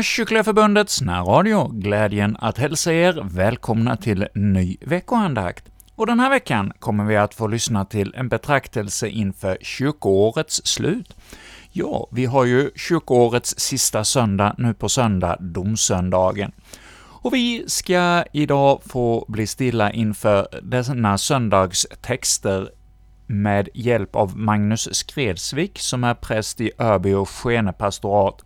Ännu Kyrkliga Förbundets närradio glädjen att hälsa er välkomna till ny veckoandakt. Och den här veckan kommer vi att få lyssna till en betraktelse inför kyrkoårets slut. Ja, vi har ju kyrkoårets sista söndag nu på söndag, domsöndagen. Och vi ska idag få bli stilla inför denna söndags texter med hjälp av Magnus Skredsvik, som är präst i Öby och Skene pastorat.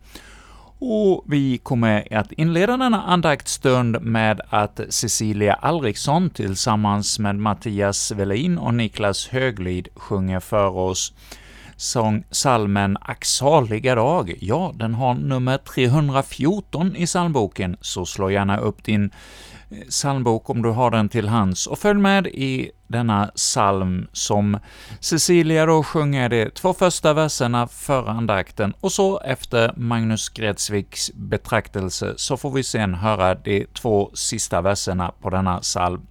Och vi kommer att inleda denna andaktsstund med att Cecilia Alriksson tillsammans med Mattias Velin och Niklas Höglid sjunger för oss sång salmen Ack saliga dag. Ja, den har nummer 314 i psalmboken, så slå gärna upp din Eh, psalmbok om du har den till hands, och följ med i denna psalm som Cecilia då sjunger de två första verserna före andakten, och så efter Magnus Gredsviks betraktelse så får vi sen höra de två sista verserna på denna psalm.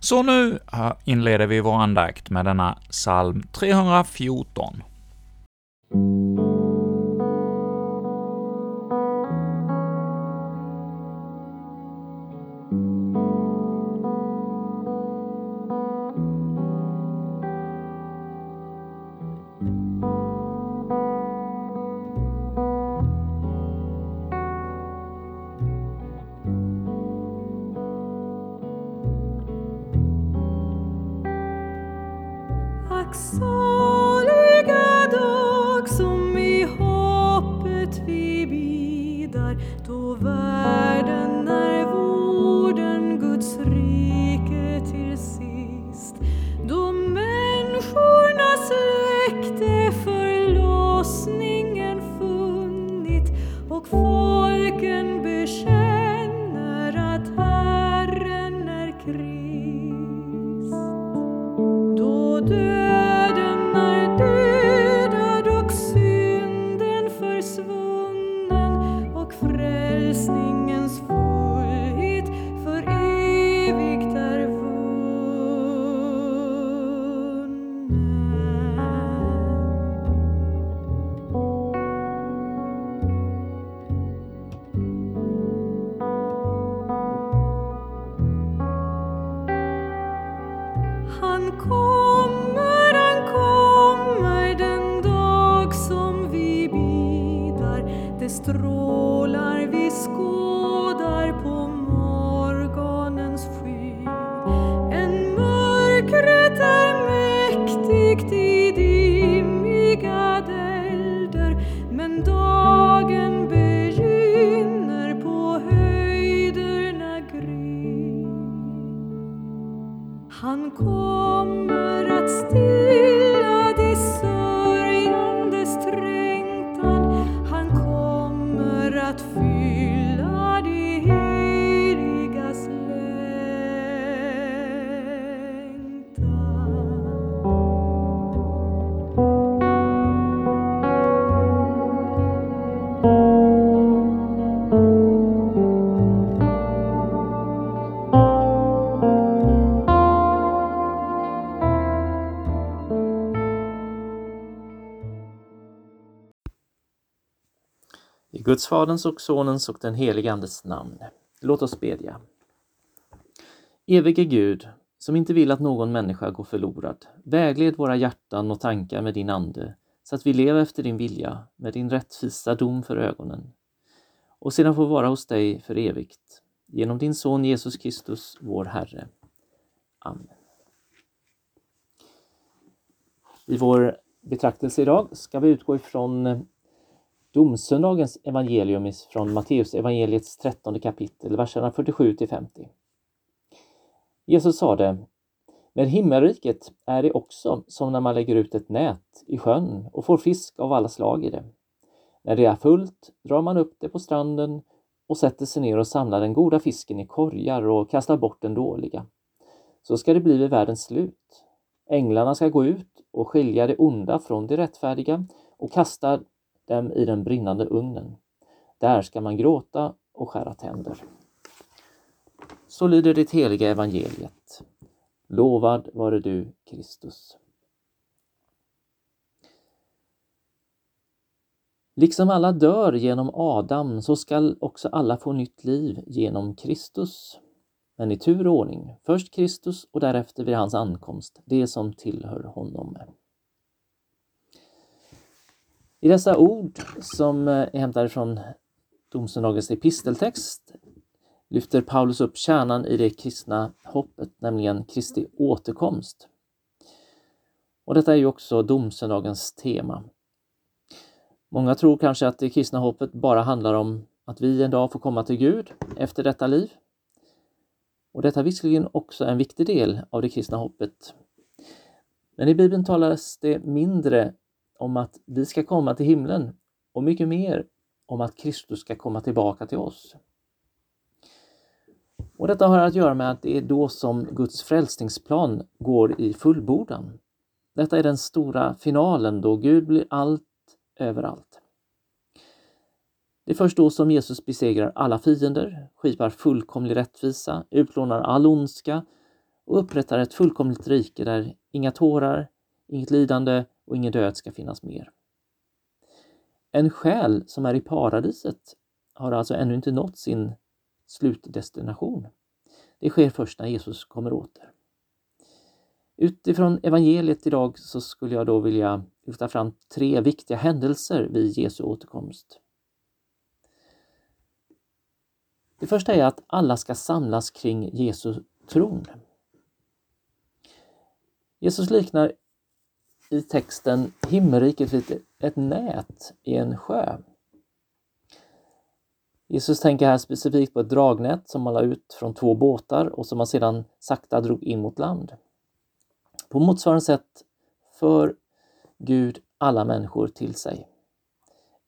Så nu inleder vi vår andakt med denna psalm 314. kommer att stiga Guds Faderns och Sonens och den helige Andes namn. Låt oss bedja. Evige Gud, som inte vill att någon människa går förlorad, vägled våra hjärtan och tankar med din Ande, så att vi lever efter din vilja, med din rättvisa dom för ögonen, och sedan får vara hos dig för evigt. Genom din Son Jesus Kristus, vår Herre. Amen. I vår betraktelse idag ska vi utgå ifrån Domsöndagens evangelium från Matteus evangeliets trettonde kapitel, verserna 47 till 50. Jesus sade, med himmelriket är det också som när man lägger ut ett nät i sjön och får fisk av alla slag i det. När det är fullt drar man upp det på stranden och sätter sig ner och samlar den goda fisken i korgar och kastar bort den dåliga. Så ska det bli vid världens slut. Änglarna ska gå ut och skilja det onda från det rättfärdiga och kasta dem i den brinnande ugnen. Där ska man gråta och skära tänder. Så lyder det heliga evangeliet. Lovad vare du, Kristus. Liksom alla dör genom Adam så skall också alla få nytt liv genom Kristus. Men i tur och ordning, först Kristus och därefter vid hans ankomst, det som tillhör honom. I dessa ord som eh, är hämtade från domsöndagens episteltext lyfter Paulus upp kärnan i det kristna hoppet, nämligen Kristi återkomst. Och detta är ju också domsöndagens tema. Många tror kanske att det kristna hoppet bara handlar om att vi en dag får komma till Gud efter detta liv. Och detta är visserligen också en viktig del av det kristna hoppet. Men i Bibeln talas det mindre om att vi ska komma till himlen och mycket mer om att Kristus ska komma tillbaka till oss. Och Detta har att göra med att det är då som Guds frälsningsplan går i fullbordan. Detta är den stora finalen då Gud blir allt överallt. Det är först då som Jesus besegrar alla fiender, skipar fullkomlig rättvisa, utplånar all ondska och upprättar ett fullkomligt rike där inga tårar, inget lidande och ingen död ska finnas mer. En själ som är i paradiset har alltså ännu inte nått sin slutdestination. Det sker först när Jesus kommer åter. Utifrån evangeliet idag så skulle jag då vilja lyfta fram tre viktiga händelser vid Jesu återkomst. Det första är att alla ska samlas kring Jesu tron. Jesus liknar i texten himmelriket vid ett nät i en sjö. Jesus tänker här specifikt på ett dragnät som man la ut från två båtar och som man sedan sakta drog in mot land. På motsvarande sätt för Gud alla människor till sig.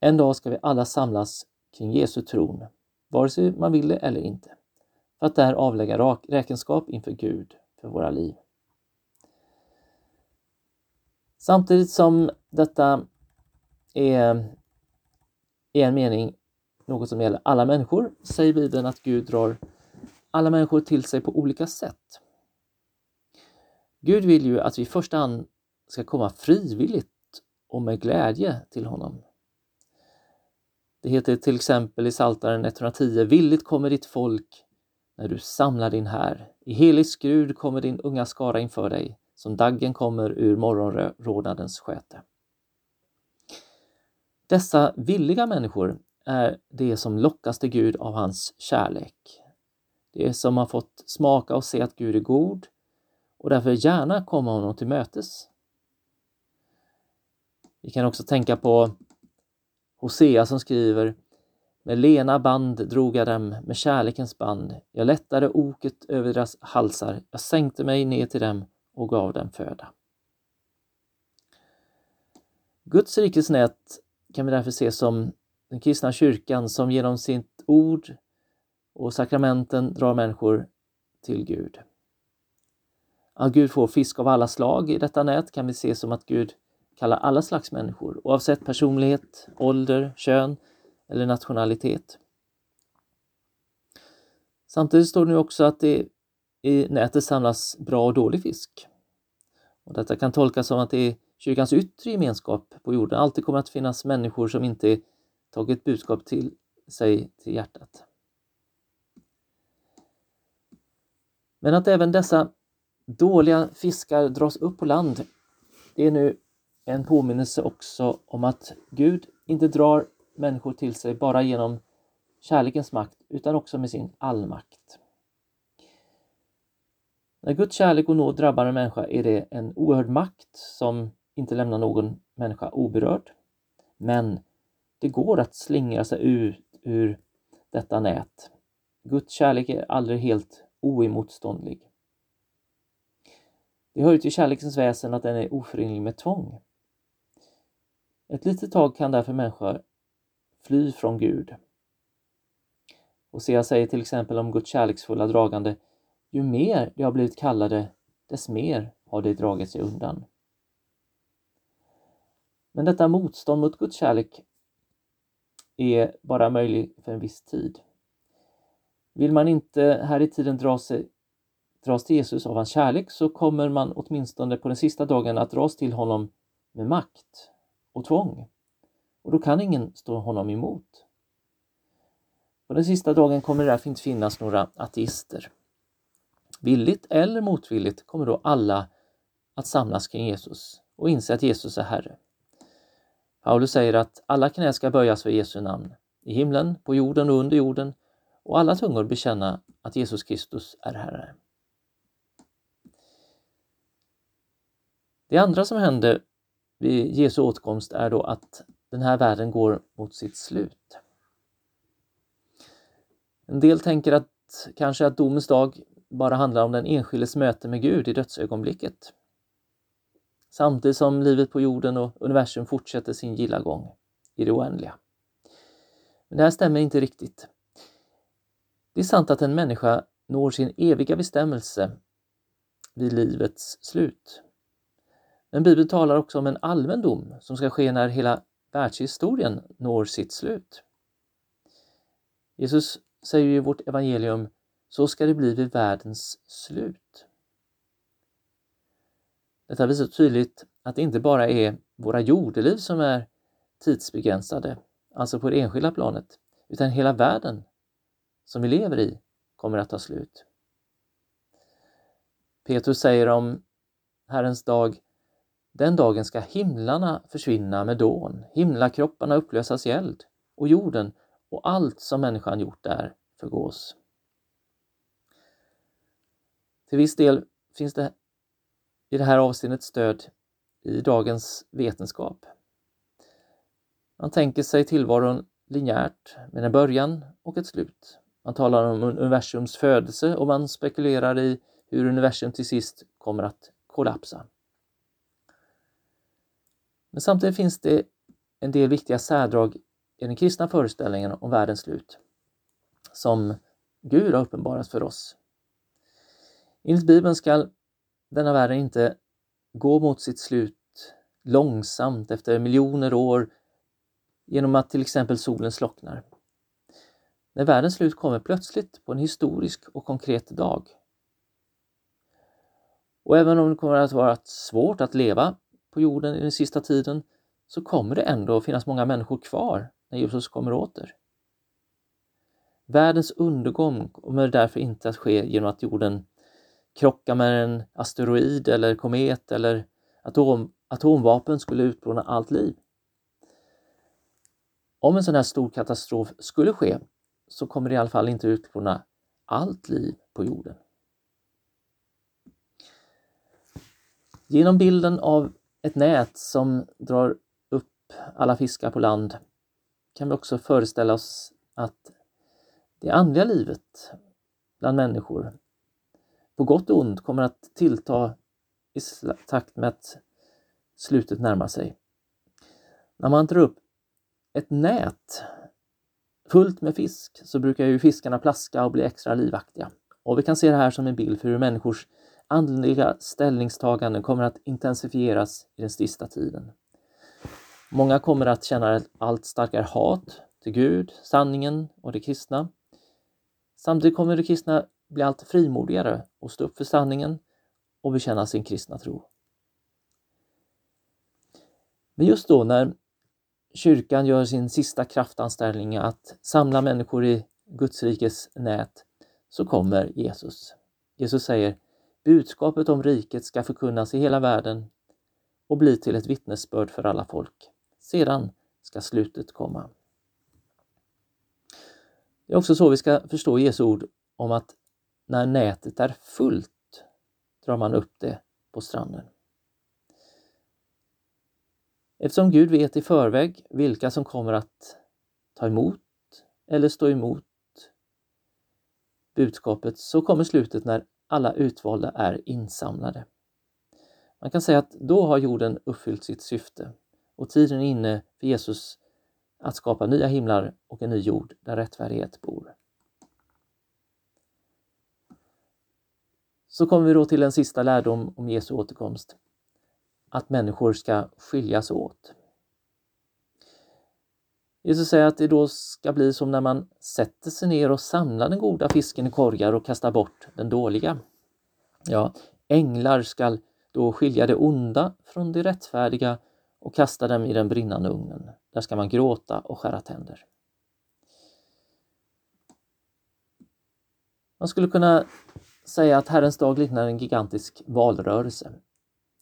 En dag ska vi alla samlas kring Jesu tron, vare sig man vill det eller inte, för att där avlägga räkenskap inför Gud för våra liv. Samtidigt som detta är i en mening något som gäller alla människor, säger Bibeln att Gud drar alla människor till sig på olika sätt. Gud vill ju att vi i första hand ska komma frivilligt och med glädje till honom. Det heter till exempel i Psaltaren 110 Villigt kommer ditt folk när du samlar din här. I helig skrud kommer din unga skara inför dig som daggen kommer ur morgonrodnadens sköte. Dessa villiga människor är det som lockas till Gud av hans kärlek. Det är som har fått smaka och se att Gud är god och därför gärna komma honom till mötes. Vi kan också tänka på Hosea som skriver Med lena band drog jag dem med kärlekens band. Jag lättade oket över deras halsar. Jag sänkte mig ner till dem och gav den föda. Guds rikes nät kan vi därför se som den kristna kyrkan som genom sitt ord och sakramenten drar människor till Gud. Att Gud får fisk av alla slag i detta nät kan vi se som att Gud kallar alla slags människor oavsett personlighet, ålder, kön eller nationalitet. Samtidigt står det nu också att det i nätet samlas bra och dålig fisk. Och detta kan tolkas som att det är kyrkans yttre gemenskap på jorden alltid kommer att finnas människor som inte tagit budskap till sig till hjärtat. Men att även dessa dåliga fiskar dras upp på land, det är nu en påminnelse också om att Gud inte drar människor till sig bara genom kärlekens makt utan också med sin allmakt. När Guds kärlek och nåd drabbar en människa är det en oerhörd makt som inte lämnar någon människa oberörd. Men det går att slingra sig ut ur detta nät. Guds kärlek är aldrig helt oemotståndlig. Det hör ju till kärlekens väsen att den är oförenlig med tvång. Ett litet tag kan därför människor fly från Gud. Hosea säger till exempel om Guds kärleksfulla dragande ju mer de har blivit kallade, dess mer har de dragit sig undan. Men detta motstånd mot Guds kärlek är bara möjlig för en viss tid. Vill man inte här i tiden dra sig, dras till Jesus av hans kärlek så kommer man åtminstone på den sista dagen att dras till honom med makt och tvång. och då kan ingen stå honom emot. På den sista dagen kommer det därför inte finnas några ateister. Villigt eller motvilligt kommer då alla att samlas kring Jesus och inse att Jesus är Herre. Paulus säger att alla knä ska böjas för Jesu namn, i himlen, på jorden och under jorden, och alla tungor bekänna att Jesus Kristus är Herre. Det andra som händer vid Jesu åtkomst är då att den här världen går mot sitt slut. En del tänker att kanske att domens dag bara handlar om den enskildes möte med Gud i dödsögonblicket. Samtidigt som livet på jorden och universum fortsätter sin gilla gång i det oändliga. Men det här stämmer inte riktigt. Det är sant att en människa når sin eviga bestämmelse vid livets slut. Men Bibeln talar också om en allmän dom som ska ske när hela världshistorien når sitt slut. Jesus säger i vårt evangelium, så ska det bli vid världens slut. Detta visar tydligt att det inte bara är våra jordeliv som är tidsbegränsade, alltså på det enskilda planet, utan hela världen som vi lever i kommer att ta slut. Petrus säger om Herrens dag, den dagen ska himlarna försvinna med dån, himlakropparna upplösas i eld och jorden och allt som människan gjort där förgås. Till viss del finns det i det här avseendet stöd i dagens vetenskap. Man tänker sig tillvaron linjärt med en början och ett slut. Man talar om universums födelse och man spekulerar i hur universum till sist kommer att kollapsa. Men samtidigt finns det en del viktiga särdrag i den kristna föreställningen om världens slut som Gud har uppenbarat för oss. Enligt Bibeln ska denna världen inte gå mot sitt slut långsamt efter miljoner år genom att till exempel solen slocknar. När världens slut kommer plötsligt på en historisk och konkret dag. Och även om det kommer att vara svårt att leva på jorden i den sista tiden så kommer det ändå finnas många människor kvar när Jesus kommer åter. Världens undergång kommer därför inte att ske genom att jorden krocka med en asteroid eller komet eller atom, atomvapen skulle utplåna allt liv. Om en sån här stor katastrof skulle ske så kommer det i alla fall inte utplåna allt liv på jorden. Genom bilden av ett nät som drar upp alla fiskar på land kan vi också föreställa oss att det andliga livet bland människor, på gott och ont, kommer att tillta i takt med att slutet närmar sig. När man drar upp ett nät fullt med fisk så brukar ju fiskarna plaska och bli extra livaktiga. Och vi kan se det här som en bild för hur människors andliga ställningstaganden kommer att intensifieras i den sista tiden. Många kommer att känna ett allt starkare hat till Gud, sanningen och det kristna. Samtidigt kommer det kristna bli allt frimodigare och stå upp för sanningen och bekänna sin kristna tro. Men just då när kyrkan gör sin sista kraftanställning att samla människor i Gudsrikes nät så kommer Jesus. Jesus säger budskapet om riket ska förkunnas i hela världen och bli till ett vittnesbörd för alla folk. Sedan ska slutet komma. Det är också så vi ska förstå Jesu ord om att när nätet är fullt drar man upp det på stranden. Eftersom Gud vet i förväg vilka som kommer att ta emot eller stå emot budskapet så kommer slutet när alla utvalda är insamlade. Man kan säga att då har jorden uppfyllt sitt syfte och tiden är inne för Jesus att skapa nya himlar och en ny jord där rättfärdighet bor. Så kommer vi då till en sista lärdom om Jesu återkomst. Att människor ska skiljas åt. Jesus säger att det då ska bli som när man sätter sig ner och samlar den goda fisken i korgar och kastar bort den dåliga. Ja, änglar skall då skilja det onda från det rättfärdiga och kasta dem i den brinnande ugnen. Där ska man gråta och skära tänder. Man skulle kunna säga att Herrens dag liknar en gigantisk valrörelse.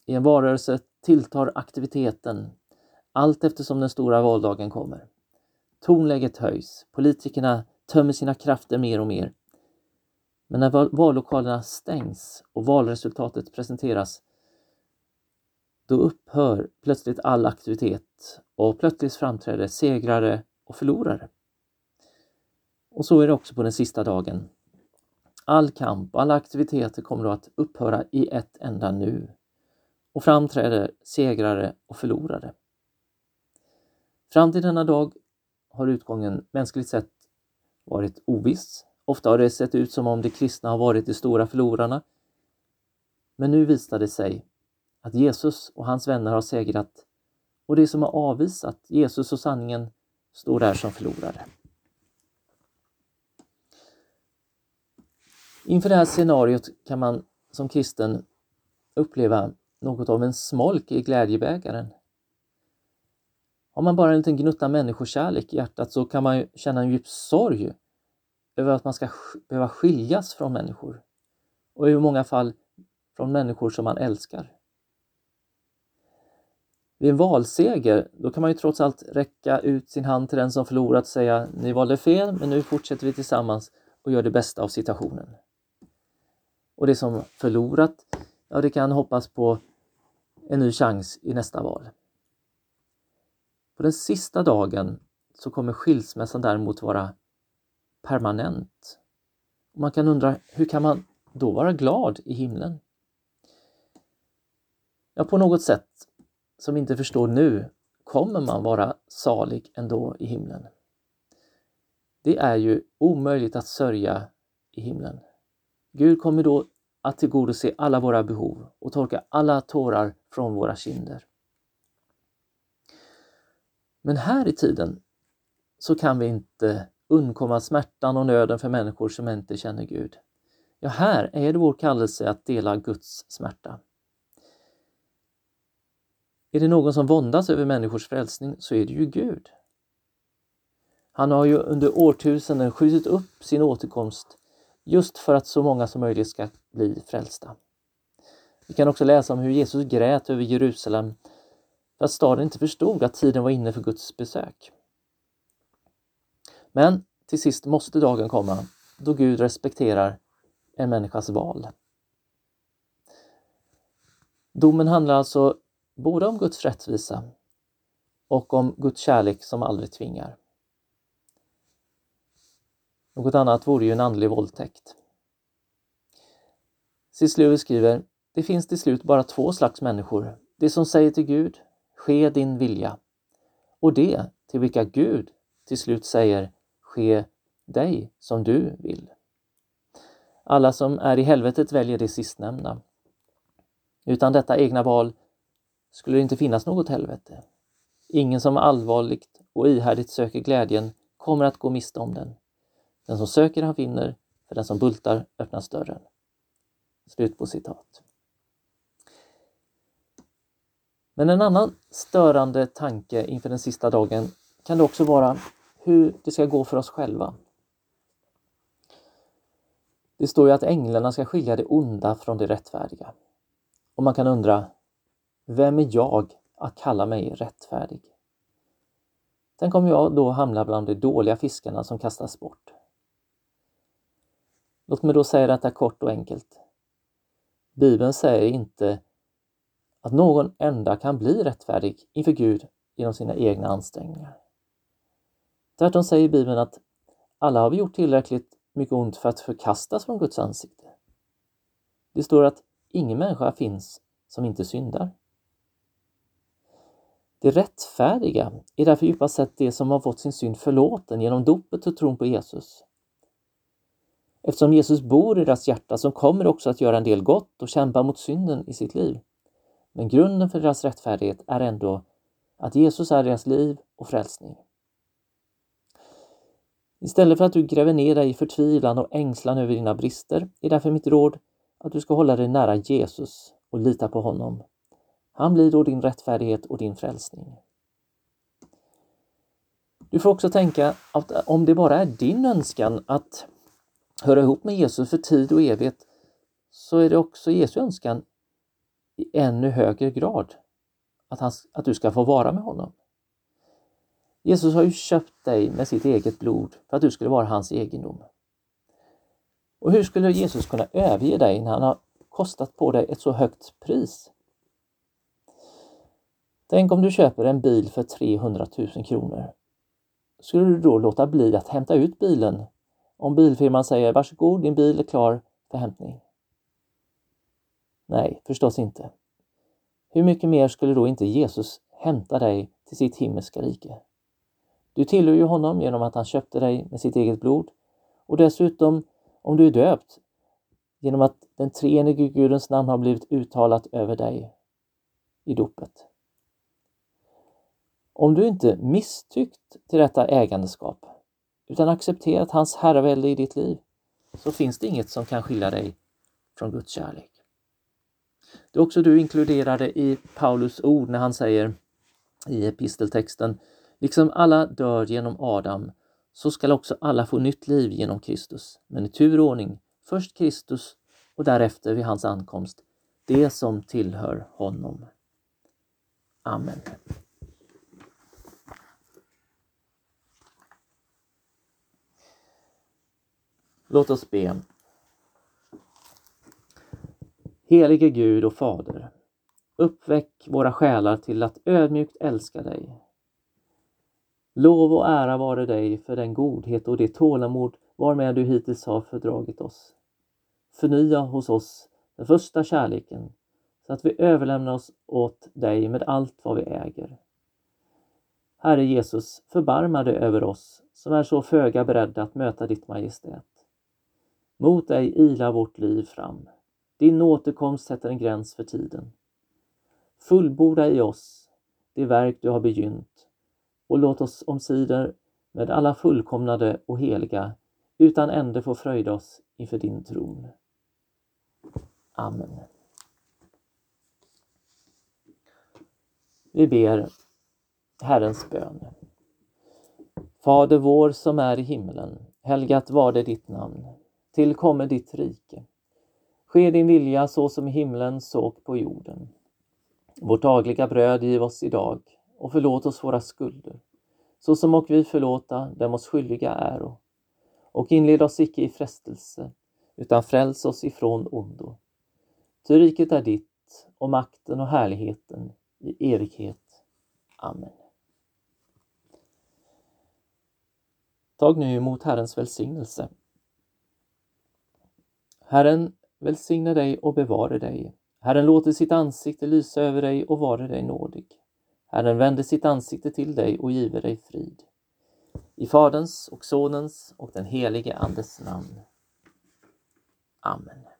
I en valrörelse tilltar aktiviteten allt eftersom den stora valdagen kommer. Tonläget höjs, politikerna tömmer sina krafter mer och mer. Men när vallokalerna stängs och valresultatet presenteras, då upphör plötsligt all aktivitet och plötsligt framträder segrare och förlorare. Och så är det också på den sista dagen. All kamp och alla aktiviteter kommer då att upphöra i ett enda nu och framträder segrare och förlorare. Fram till denna dag har utgången mänskligt sett varit oviss. Ofta har det sett ut som om de kristna har varit de stora förlorarna. Men nu visar det sig att Jesus och hans vänner har segrat och de som har avvisat Jesus och sanningen står där som förlorare. Inför det här scenariot kan man som kristen uppleva något av en smolk i glädjebägaren. Har man bara en liten gnutta människokärlek i hjärtat så kan man känna en djup sorg över att man ska behöva skiljas från människor och i många fall från människor som man älskar. Vid en valseger, då kan man ju trots allt räcka ut sin hand till den som förlorat och säga ni valde fel, men nu fortsätter vi tillsammans och gör det bästa av situationen. Och det som förlorat, ja det kan hoppas på en ny chans i nästa val. På den sista dagen så kommer skilsmässan däremot vara permanent. Man kan undra, hur kan man då vara glad i himlen? Ja, på något sätt som vi inte förstår nu kommer man vara salig ändå i himlen. Det är ju omöjligt att sörja i himlen. Gud kommer då att tillgodose alla våra behov och torka alla tårar från våra kinder. Men här i tiden så kan vi inte undkomma smärtan och nöden för människor som inte känner Gud. Ja, här är det vår kallelse att dela Guds smärta. Är det någon som våndas över människors frälsning så är det ju Gud. Han har ju under årtusenden skjutit upp sin återkomst just för att så många som möjligt ska bli frälsta. Vi kan också läsa om hur Jesus grät över Jerusalem för att staden inte förstod att tiden var inne för Guds besök. Men till sist måste dagen komma då Gud respekterar en människas val. Domen handlar alltså både om Guds rättvisa och om Guds kärlek som aldrig tvingar. Något annat vore ju en andlig våldtäkt. C.S. skriver, det finns till slut bara två slags människor. Det som säger till Gud, ske din vilja. Och det till vilka Gud till slut säger, ske dig som du vill. Alla som är i helvetet väljer det sistnämnda. Utan detta egna val skulle det inte finnas något helvete. Ingen som allvarligt och ihärdigt söker glädjen kommer att gå miste om den. Den som söker han finner, för den som bultar öppnas dörren. Slut på citat. Men en annan störande tanke inför den sista dagen kan det också vara hur det ska gå för oss själva. Det står ju att änglarna ska skilja det onda från det rättfärdiga. Och man kan undra, vem är jag att kalla mig rättfärdig? Tänk om jag då hamnar bland de dåliga fiskarna som kastas bort. Låt mig då säga detta kort och enkelt. Bibeln säger inte att någon enda kan bli rättfärdig inför Gud genom sina egna ansträngningar. Tvärtom säger Bibeln att alla har vi gjort tillräckligt mycket ont för att förkastas från Guds ansikte. Det står att ingen människa finns som inte syndar. Det rättfärdiga är därför djupast sett det som har fått sin synd förlåten genom dopet och tron på Jesus. Eftersom Jesus bor i deras hjärta så kommer också att göra en del gott och kämpa mot synden i sitt liv. Men grunden för deras rättfärdighet är ändå att Jesus är deras liv och frälsning. Istället för att du gräver ner dig i förtvivlan och ängslan över dina brister är därför mitt råd att du ska hålla dig nära Jesus och lita på honom. Han blir då din rättfärdighet och din frälsning. Du får också tänka att om det bara är din önskan att höra ihop med Jesus för tid och evighet så är det också Jesu önskan i ännu högre grad att, han, att du ska få vara med honom. Jesus har ju köpt dig med sitt eget blod för att du skulle vara hans egendom. Och hur skulle Jesus kunna överge dig när han har kostat på dig ett så högt pris? Tänk om du köper en bil för 300 000 kronor. Skulle du då låta bli att hämta ut bilen om bilfirman säger varsågod, din bil är klar för hämtning? Nej, förstås inte. Hur mycket mer skulle då inte Jesus hämta dig till sitt himmelska rike? Du tillhör ju honom genom att han köpte dig med sitt eget blod och dessutom om du är döpt genom att den treenige Gudens namn har blivit uttalat över dig i dopet. Om du inte misstyckt till detta ägandeskap utan accepterat hans herravälde i ditt liv så finns det inget som kan skilja dig från Guds kärlek. Det är också du inkluderade i Paulus ord när han säger i episteltexten Liksom alla dör genom Adam så skall också alla få nytt liv genom Kristus, men i tur och ordning först Kristus och därefter vid hans ankomst det som tillhör honom. Amen. Låt oss be. Helige Gud och Fader, uppväck våra själar till att ödmjukt älska dig. Lov och ära vare dig för den godhet och det tålamod varmed du hittills har fördragit oss. Förnya hos oss den första kärleken så att vi överlämnar oss åt dig med allt vad vi äger. Herre Jesus, förbarma dig över oss som är så föga beredda att möta ditt majestät. Mot dig ilar vårt liv fram. Din återkomst sätter en gräns för tiden. Fullborda i oss det verk du har begynt och låt oss omsider med alla fullkomnade och heliga utan ände få fröjda oss inför din tron. Amen. Vi ber Herrens bön. Fader vår som är i himlen. Helgat var det ditt namn. Tillkommer ditt rike. Ske din vilja så som i himlen så på jorden. Vårt dagliga bröd giv oss idag och förlåt oss våra skulder, så som och vi förlåta dem oss skyldiga äro. Och inled oss icke i frestelse, utan fräls oss ifrån ondo. Ty riket är ditt och makten och härligheten i evighet. Amen. Tag nu emot Herrens välsignelse. Herren välsigne dig och bevare dig. Herren låter sitt ansikte lysa över dig och vare dig nådig. Herren vände sitt ansikte till dig och giver dig frid. I Faderns och Sonens och den helige Andes namn. Amen.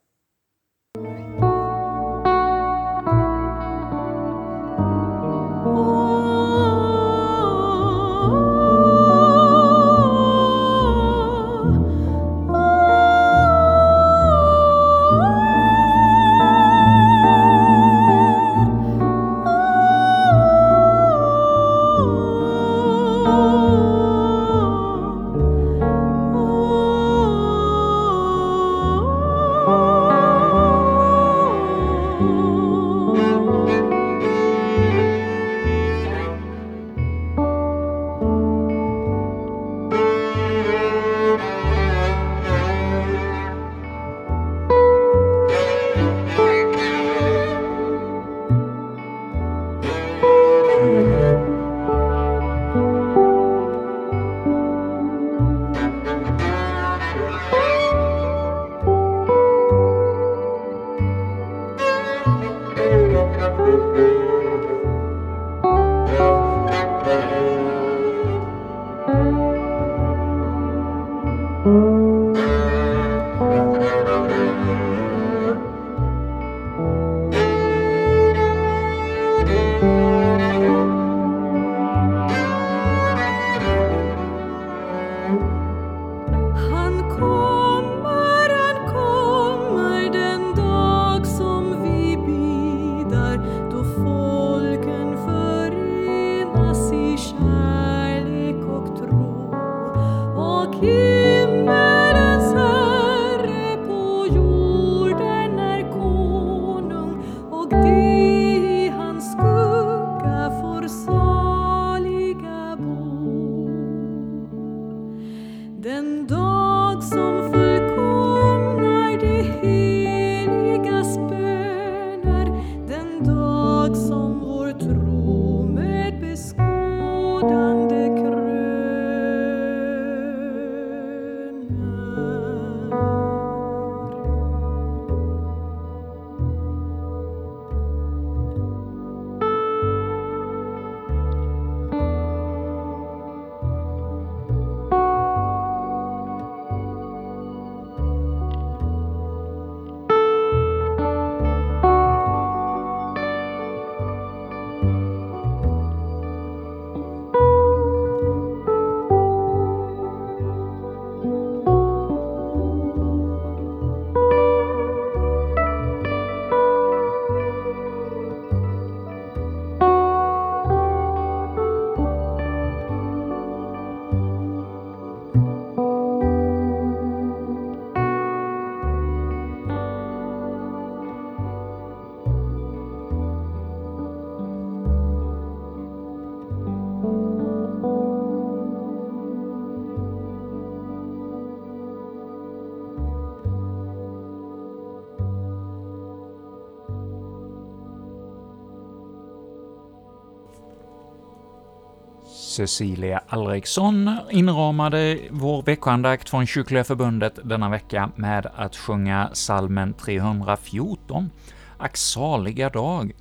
Cecilia Alriksson inramade vår veckoandakt från Kyrkliga Förbundet denna vecka med att sjunga salmen 314, Ack saliga dag,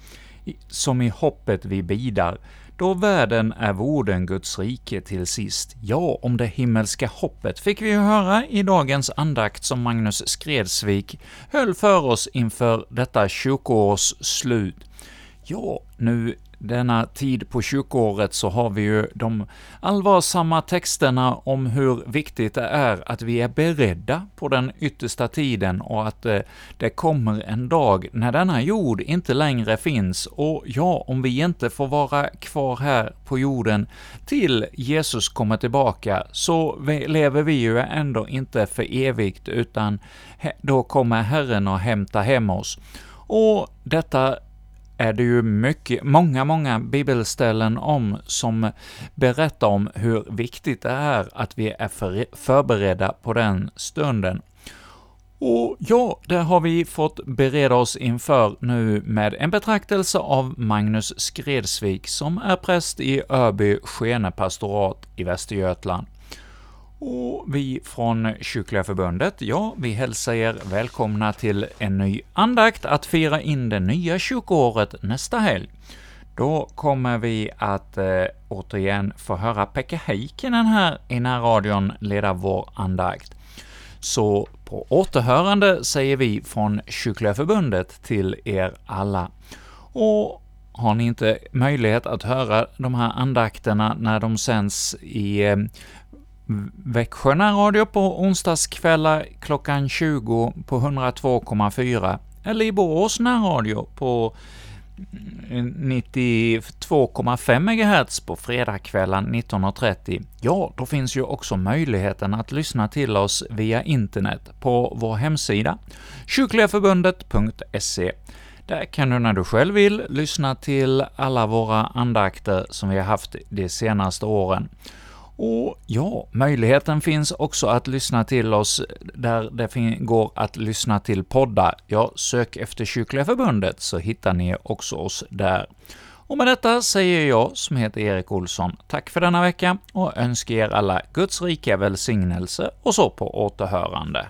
som i hoppet vi bidar, då världen är vorden Guds rike till sist. Ja, om det himmelska hoppet fick vi ju höra i dagens andakt som Magnus Skredsvik höll för oss inför detta kyrkoårs slut. Ja, nu denna tid på kyrkoåret så har vi ju de allvarsamma texterna om hur viktigt det är att vi är beredda på den yttersta tiden och att det, eh, det kommer en dag när denna jord inte längre finns, och ja, om vi inte får vara kvar här på jorden till Jesus kommer tillbaka, så lever vi ju ändå inte för evigt, utan då kommer Herren att hämta hem oss. Och detta är det ju mycket, många, många bibelställen om som berättar om hur viktigt det är att vi är för, förberedda på den stunden. Och ja, det har vi fått bereda oss inför nu med en betraktelse av Magnus Skredsvik, som är präst i Öby Skene pastorat i Västergötland. Och vi från Kyrkliga Förbundet, ja, vi hälsar er välkomna till en ny andakt att fira in det nya kyrkoåret nästa helg. Då kommer vi att eh, återigen få höra Pekka Heikkinen här i närradion leda vår andakt. Så på återhörande säger vi från Kyrkliga Förbundet till er alla. Och har ni inte möjlighet att höra de här andakterna när de sänds i eh, Växjö närradio på onsdagskvällar klockan 20 på 102,4 eller i Borås närradio på 92,5 MHz på fredagskvällen 19.30, ja, då finns ju också möjligheten att lyssna till oss via internet på vår hemsida, kyrkligaförbundet.se. Där kan du när du själv vill lyssna till alla våra andakter som vi har haft de senaste åren. Och ja, möjligheten finns också att lyssna till oss där det går att lyssna till poddar. Ja, sök efter Kyrkliga Förbundet så hittar ni också oss där. Och med detta säger jag, som heter Erik Olsson, tack för denna vecka och önskar er alla Guds rika välsignelse och så på återhörande.